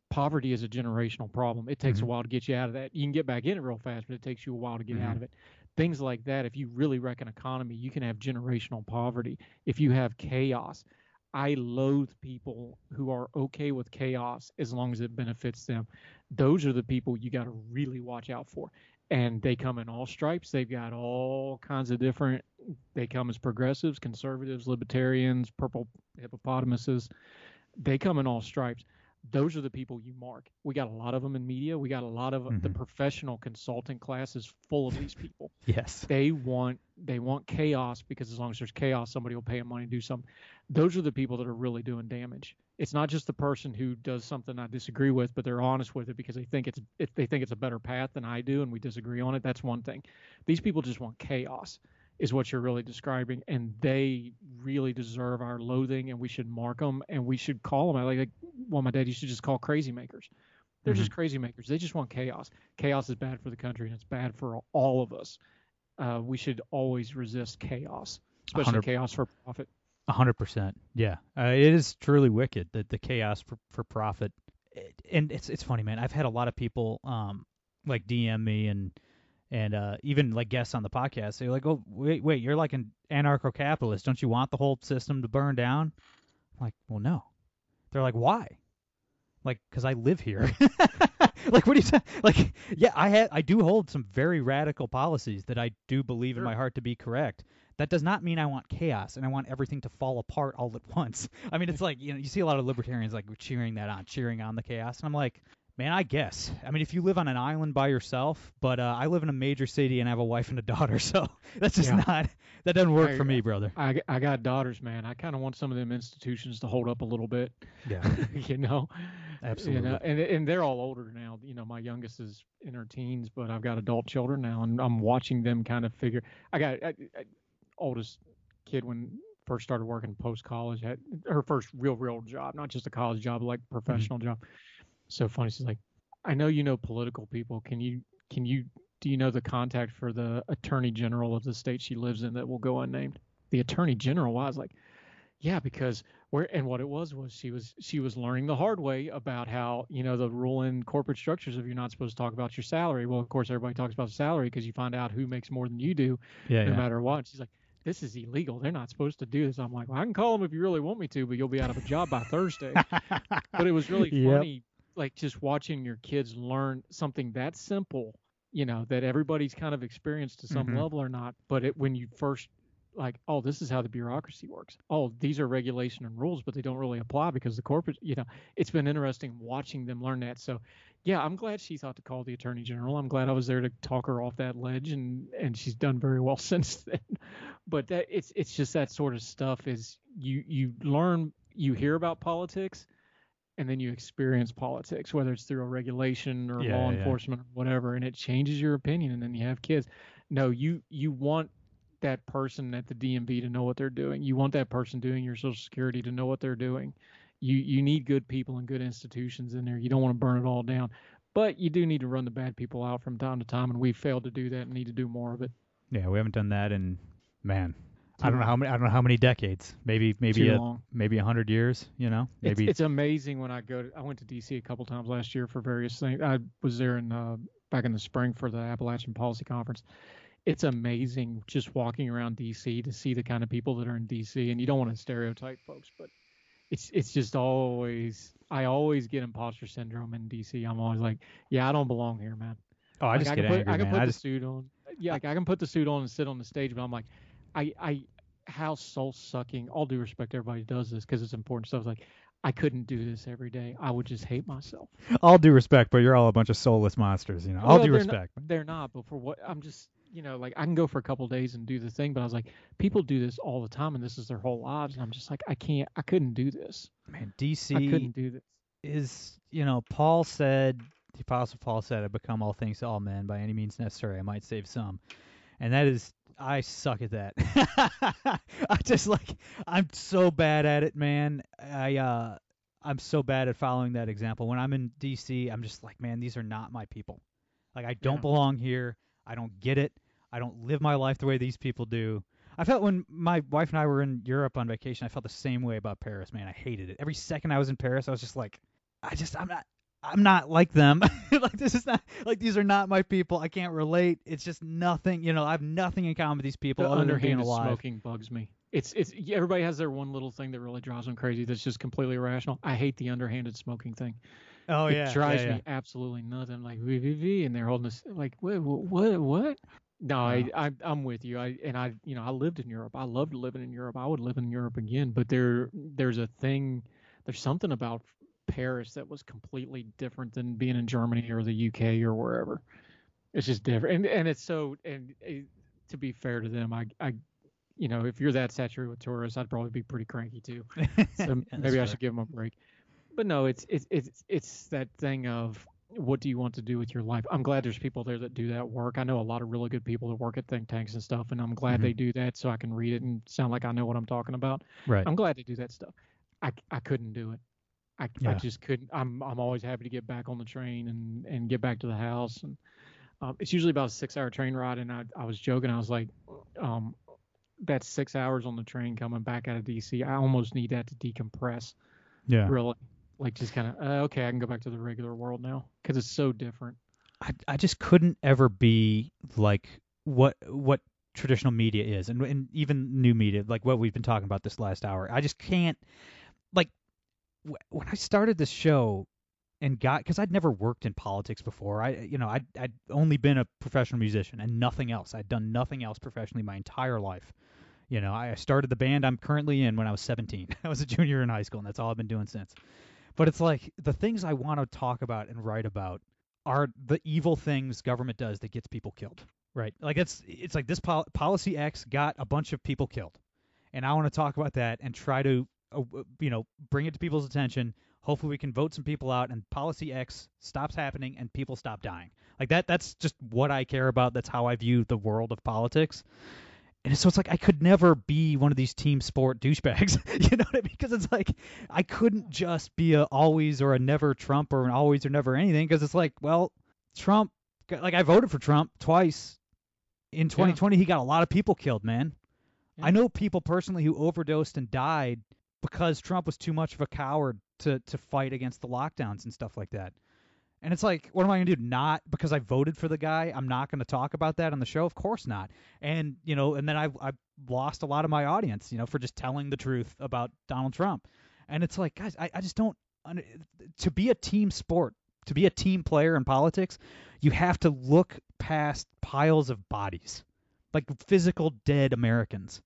poverty is a generational problem. It takes Mhm. a while to get you out of that. You can get back in it real fast, but it takes you a while to get Mhm. out of it. Things like that, if you really wreck an economy, you can have generational poverty. If you have chaos, I loathe people who are okay with chaos as long as it benefits them. Those are the people you got to really watch out for. And they come in all stripes. They've got all kinds of different. They come as progressives, conservatives, libertarians, purple hippopotamuses. They come in all stripes. Those are the people you mark. We got a lot of them in media. We got a lot of the Mhm. professional consulting class is full of these people Yes. they want they want chaos because as long as there's chaos somebody will pay them money to do something those are the people that are really doing damage it's not just the person who does something i disagree with but they're honest with it because they think it's if they think it's a better path than i do and we disagree on it that's one thing these people just want chaos is what you're really describing and they really deserve our loathing and we should mark them and we should call them like, like well my dad used to just call crazy makers. They're just crazy makers. They just want chaos. Chaos is bad for the country and it's bad for all of us. Uh, we should always resist chaos especially chaos for profit. A hundred percent. Yeah, uh, it is truly wicked that the chaos for, for profit. It, and it's it's funny, man. I've had a lot of people um like DM me and and uh even like guests on the podcast. They're like, "Oh, wait, wait, you're like an anarcho-capitalist. Don't you want the whole system to burn down?" I'm like, "Well, no." They're like, "Why?" Like, because I live here. like, what do you say? Like, yeah, I had I do hold some very radical policies that I do believe in my heart to be correct. That does not mean I want chaos and I want everything to fall apart all at once. I mean, it's like you know, you see a lot of libertarians like cheering that on, cheering on the chaos, and I'm like, man, I guess. I mean, if you live on an island by yourself, but uh, I live in a major city and I have a wife and a daughter, so that's just Yeah. not that doesn't work I- for me, brother. I, I got daughters man i kind of want some of them institutions to hold up a little bit Yeah, you know absolutely. You know, and and they're all older now. You know, my youngest is in her teens, but I've got adult children now, and I'm watching them kind of figure. I got I, I, oldest kid when first started working post college had her first real real job, not just a college job, like professional job. So funny. She's like, I know you know political people. Can you can you do you know the contact for the attorney general of the state she lives in that will go unnamed? The attorney general. I was like, yeah, because where and what it was was she was she was learning the hard way about how you know the rule in corporate structures of you're not supposed to talk about your salary. Well, of course everybody talks about salary because you find out who makes more than you do, yeah, no yeah. matter what. She's like, this is illegal. They're not supposed to do this. I'm like, well, I can call them if you really want me to, but you'll be out of a job by Thursday. but it was really funny, like just watching your kids learn something that simple, you know, that everybody's kind of experienced to some Mhm. level or not. But it, when you first like, oh, this is how the bureaucracy works. Oh, these are regulation and rules, but they don't really apply because the corporate, you know, it's been interesting watching them learn that. So, yeah, I'm glad she thought to call the attorney general. I'm glad I was there to talk her off that ledge, and and she's done very well since then. But that it's it's just that sort of stuff is you you learn you hear about politics, and then you experience politics, whether it's through a regulation or Yeah, law yeah. enforcement or whatever, and it changes your opinion. And then you have kids. No, you you want that person at the DMV to know what they're doing. You want that person doing your Social Security to know what they're doing. You you need good people and good institutions in there. You don't want to burn it all down, but you do need to run the bad people out from time to time, and we've failed to do that and need to do more of it. Yeah, we haven't done that in man. I don't know how many. I don't know how many decades. Maybe maybe a, long. maybe a hundred years. You know, It's, maybe it's amazing when I go. To, I went to DC a couple times last year for various things. I was there in uh, back in the spring for the Appalachian Policy Conference. It's amazing just walking around DC to see the kind of people that are in DC, and you don't want to stereotype folks, but it's it's just always. I always get imposter syndrome in DC. I'm always like, yeah, I don't belong here, man. oh, I Like, just I get angry, put, I can man. put I the just suit on. Yeah, like I can put the suit on and sit on the stage, but I'm like, I, I, how soul sucking. All due respect, everybody does this because it's important stuff. Like, I couldn't do this every day. I would just hate myself. all due respect, but you're all a bunch of soulless monsters. You know, all Well, due they're not- respect. They're not, but for what I'm just, you know, like I can go for a couple days and do the thing, but I was like, people do this all the time, and this is their whole lives, and I'm just like, I can't, I couldn't do this. Man, DC. I couldn't do this. is, you know, Paul said, the Apostle Paul said, "I become all things to all men by any means necessary. I might save some," and that is, I suck at that. I just like, I'm so bad at it, man. I, uh, I'm so bad at following that example. When I'm in DC, I'm just like, man, these are not my people. Like, I don't Yeah. belong here. I don't get it. I don't live my life the way these people do. I felt when my wife and I were in Europe on vacation, I felt the same way about Paris, man. I hated it. Every second I was in Paris, I was just like, I just, I'm not, I'm not like them. like this is not, like these are not my people. I can't relate. It's just nothing, you know. I have nothing in common with these people The other than being underhanded alive. smoking bugs me. It's it's everybody has their one little thing that really drives them crazy. That's just completely irrational. I hate the underhanded smoking thing. Oh it yeah, drives yeah, yeah. me absolutely nothing. Like v v v, and they're holding this like what what what? No, I, I I'm with you. I and I you know I lived in Europe. I loved living in Europe. I would live in Europe again. But there there's a thing. There's something about Paris that was completely different than being in Germany or the UK or wherever. It's just different, and and it's so and uh, to be fair to them, I I you know if you're that saturated with tourists, I'd probably be pretty cranky too so Yeah, maybe I should give them a break. But no, it's it's it's it's that thing of what do you want to do with your life? I'm glad there's people there that do that work. I know a lot of really good people that work at think tanks and stuff, and I'm glad Mhm. they do that so I can read it and sound like I know what I'm talking about. Right. I'm glad they do that stuff. I, I couldn't do it. I, I just couldn't. I'm I'm always happy to get back on the train and and get back to the house. And um, it's usually about a six hour train ride. And I I was joking. I was like, um, that's six hours on the train coming back out of DC. I almost need that to decompress. yeah. Really, like just kind of uh, okay. I can go back to the regular world now because it's so different. I, I just couldn't ever be like what what traditional media is and, and even new media like what we've been talking about this last hour i just can't when i started this show and got because i'd never worked in politics before i you know I'd, I'd only been a professional musician and nothing else i'd done nothing else professionally my entire life you know i started the band i'm currently in when i was 17 i was a junior in high school and that's all i've been doing since but it's like the things i want to talk about and write about are the evil things government does that gets people killed. Right? Like it's it's like this pol- policy X got a bunch of people killed, and I want to talk about that and try to uh, you know bring it to people's attention. Hopefully, we can vote some people out and policy X stops happening and people stop dying. Like that. That's just what I care about. That's how I view the world of politics. And so it's like I could never be one of these team sport douchebags, you know what I mean? Because it's like I couldn't just be a always or a never Trump or an always or never anything. Because it's like, well, Trump, like I voted for Trump twice in 2020. He got a lot of people killed, man. Yeah. I know people personally who overdosed and died because Trump was too much of a coward to to fight against the lockdowns and stuff like that. And it's like, what am I gonna do? Not because I voted for the guy, I'm not gonna talk about that on the show. Of course not. And you know, and then I I lost a lot of my audience, you know, for just telling the truth about Donald Trump. And it's like, guys, I, I just don't. To be a team sport, to be a team player in politics, you have to look past piles of bodies, like physical dead Americans.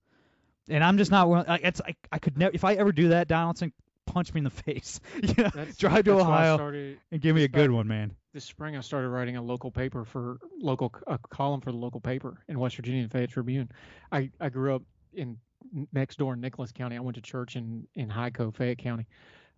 And I'm just not. willing- like, It's I, I could never. If I ever do that, Donaldson, punch me in the face. you know, That's, drive to that's why I Ohio started, and give me a good one, man. this spring I started writing a local paper for local a column for the local paper in West Virginia, the Fayette Tribune. I, I grew up in next door in Nicholas County. I went to church in in Hico, Fayette County.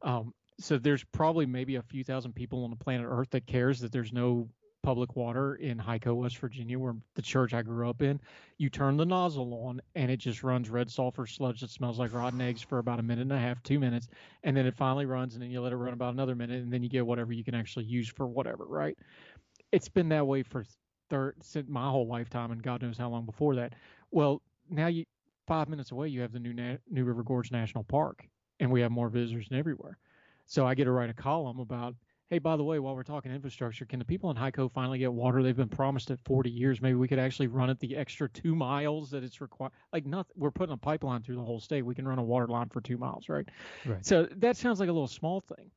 Um, so there's probably maybe a few thousand people on the planet Earth that cares that there's no public water in Hico, West Virginia, where the church I grew up in. You turn the nozzle on and it just runs red sulfur sludge that smells like rotten eggs for about a minute and a half, two minutes, and then it finally runs and then you let it run about another minute and then you get whatever you can actually use for whatever, right? It's been that way for third since my whole lifetime and God knows how long before that. Well, now you five minutes away you have the new Na- New River Gorge National Park and we have more visitors than everywhere. So I get to write a column about hey, by the way, while we're talking infrastructure, can the people in Hico finally get water? They've been promised it 40 years. Maybe we could actually run it the extra two miles that it's required. Like, nothing. We're putting a pipeline through the whole state. We can run a water line for two miles, right? Right. So that sounds like a little small thing,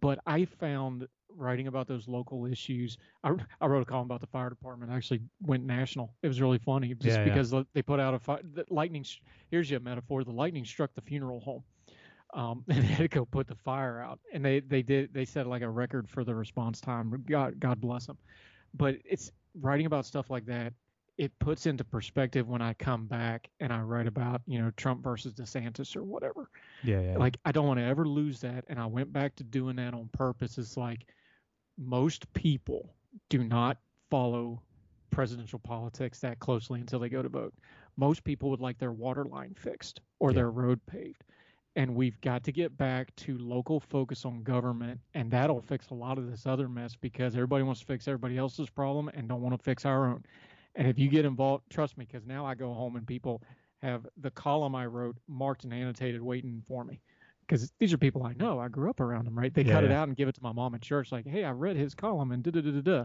but I found writing about those local issues. I, I wrote a column about the fire department. I actually went national. It was really funny just Yeah, yeah. because uh, they put out a fi- the lightning. Here's your metaphor: the lightning struck the funeral home um, and they had to go put the fire out. And they they did they set like a record for the response time. God God bless them. But it's writing about stuff like that. It puts into perspective when I come back and I write about you know Trump versus DeSantis or whatever. Yeah, yeah. Like I don't want to ever lose that. And I went back to doing that on purpose. It's like most people do not follow presidential politics that closely until they go to vote. Most people would like their water line fixed or Yeah. their road paved. And we've got to get back to local focus on government, and that'll fix a lot of this other mess because everybody wants to fix everybody else's problem and don't want to fix our own. And if you get involved, trust me, because now I go home and people have the column I wrote marked and annotated waiting for me. Because these are people I know. I grew up around them, right? They Yeah, cut it out and give it to my mom at church, like, "Hey, I read his column and da da da da da."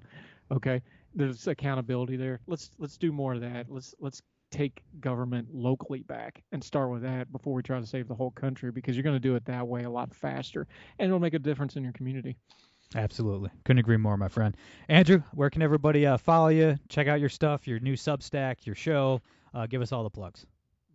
Okay, there's accountability there. Let's let's do more of that. Let's let's take government locally back and start with that before we try to save the whole country because you're going to do it that way a lot faster and it'll make a difference in your community. Absolutely. Couldn't agree more, my friend. Andrew, where can everybody uh, follow you? Check out your stuff, your new Substack, your show. Uh, give us all the plugs.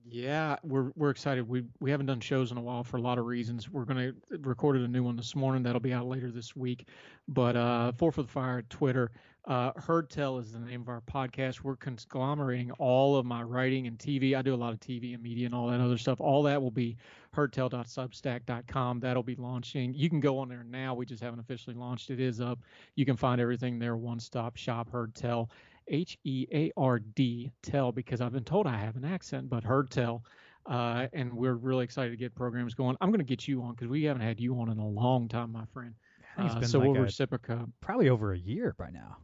Yeah, we're we're excited. We we haven't done shows in a while for a lot of reasons. We're gonna recorded a new one this morning that'll be out later this week. But uh, Four for the Fire, Twitter, uh, Heard Tell is the name of our podcast. We're conglomerating all of my writing and TV. I do a lot of TV and media and all that other stuff. All that will be heardtell.substack.com. That'll be launching. You can go on there now. We just haven't officially launched. It is up. You can find everything there. One stop shop. Heard Tell. H E A R D tell because I've been told I have an accent, but heard tell. Uh, and we're really excited to get programs going. I'm going to get you on because we haven't had you on in a long time, my friend. Uh, so like we'll a- reciprocate. Probably over a year by now.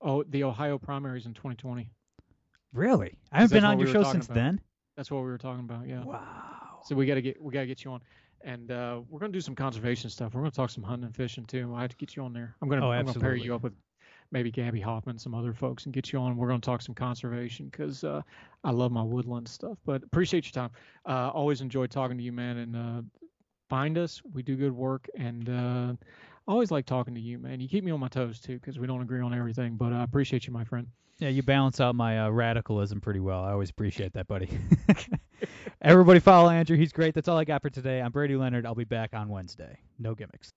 Oh, the Ohio primaries in 2020. Really? I haven't been on your we show since about. then. That's what we were talking about. Yeah. Wow. So we got to get we got to get you on, and uh, we're going to do some conservation stuff. We're going to talk some hunting and fishing too. I have to get you on there. I'm going to Oh, I'm to pair you up with maybe Gabby Hoffman, some other folks, and get you on. We're going to talk some conservation because uh, I love my woodland stuff. But appreciate your time. Uh, always enjoy talking to you, man. And uh, find us. We do good work, and uh, always like talking to you, man. You keep me on my toes too because we don't agree on everything. But I appreciate you, my friend. Yeah, you balance out my uh, radicalism pretty well. I always appreciate that, buddy. Everybody follow Andrew. He's great. That's all I got for today. I'm Brady Leonard. I'll be back on Wednesday. No gimmicks.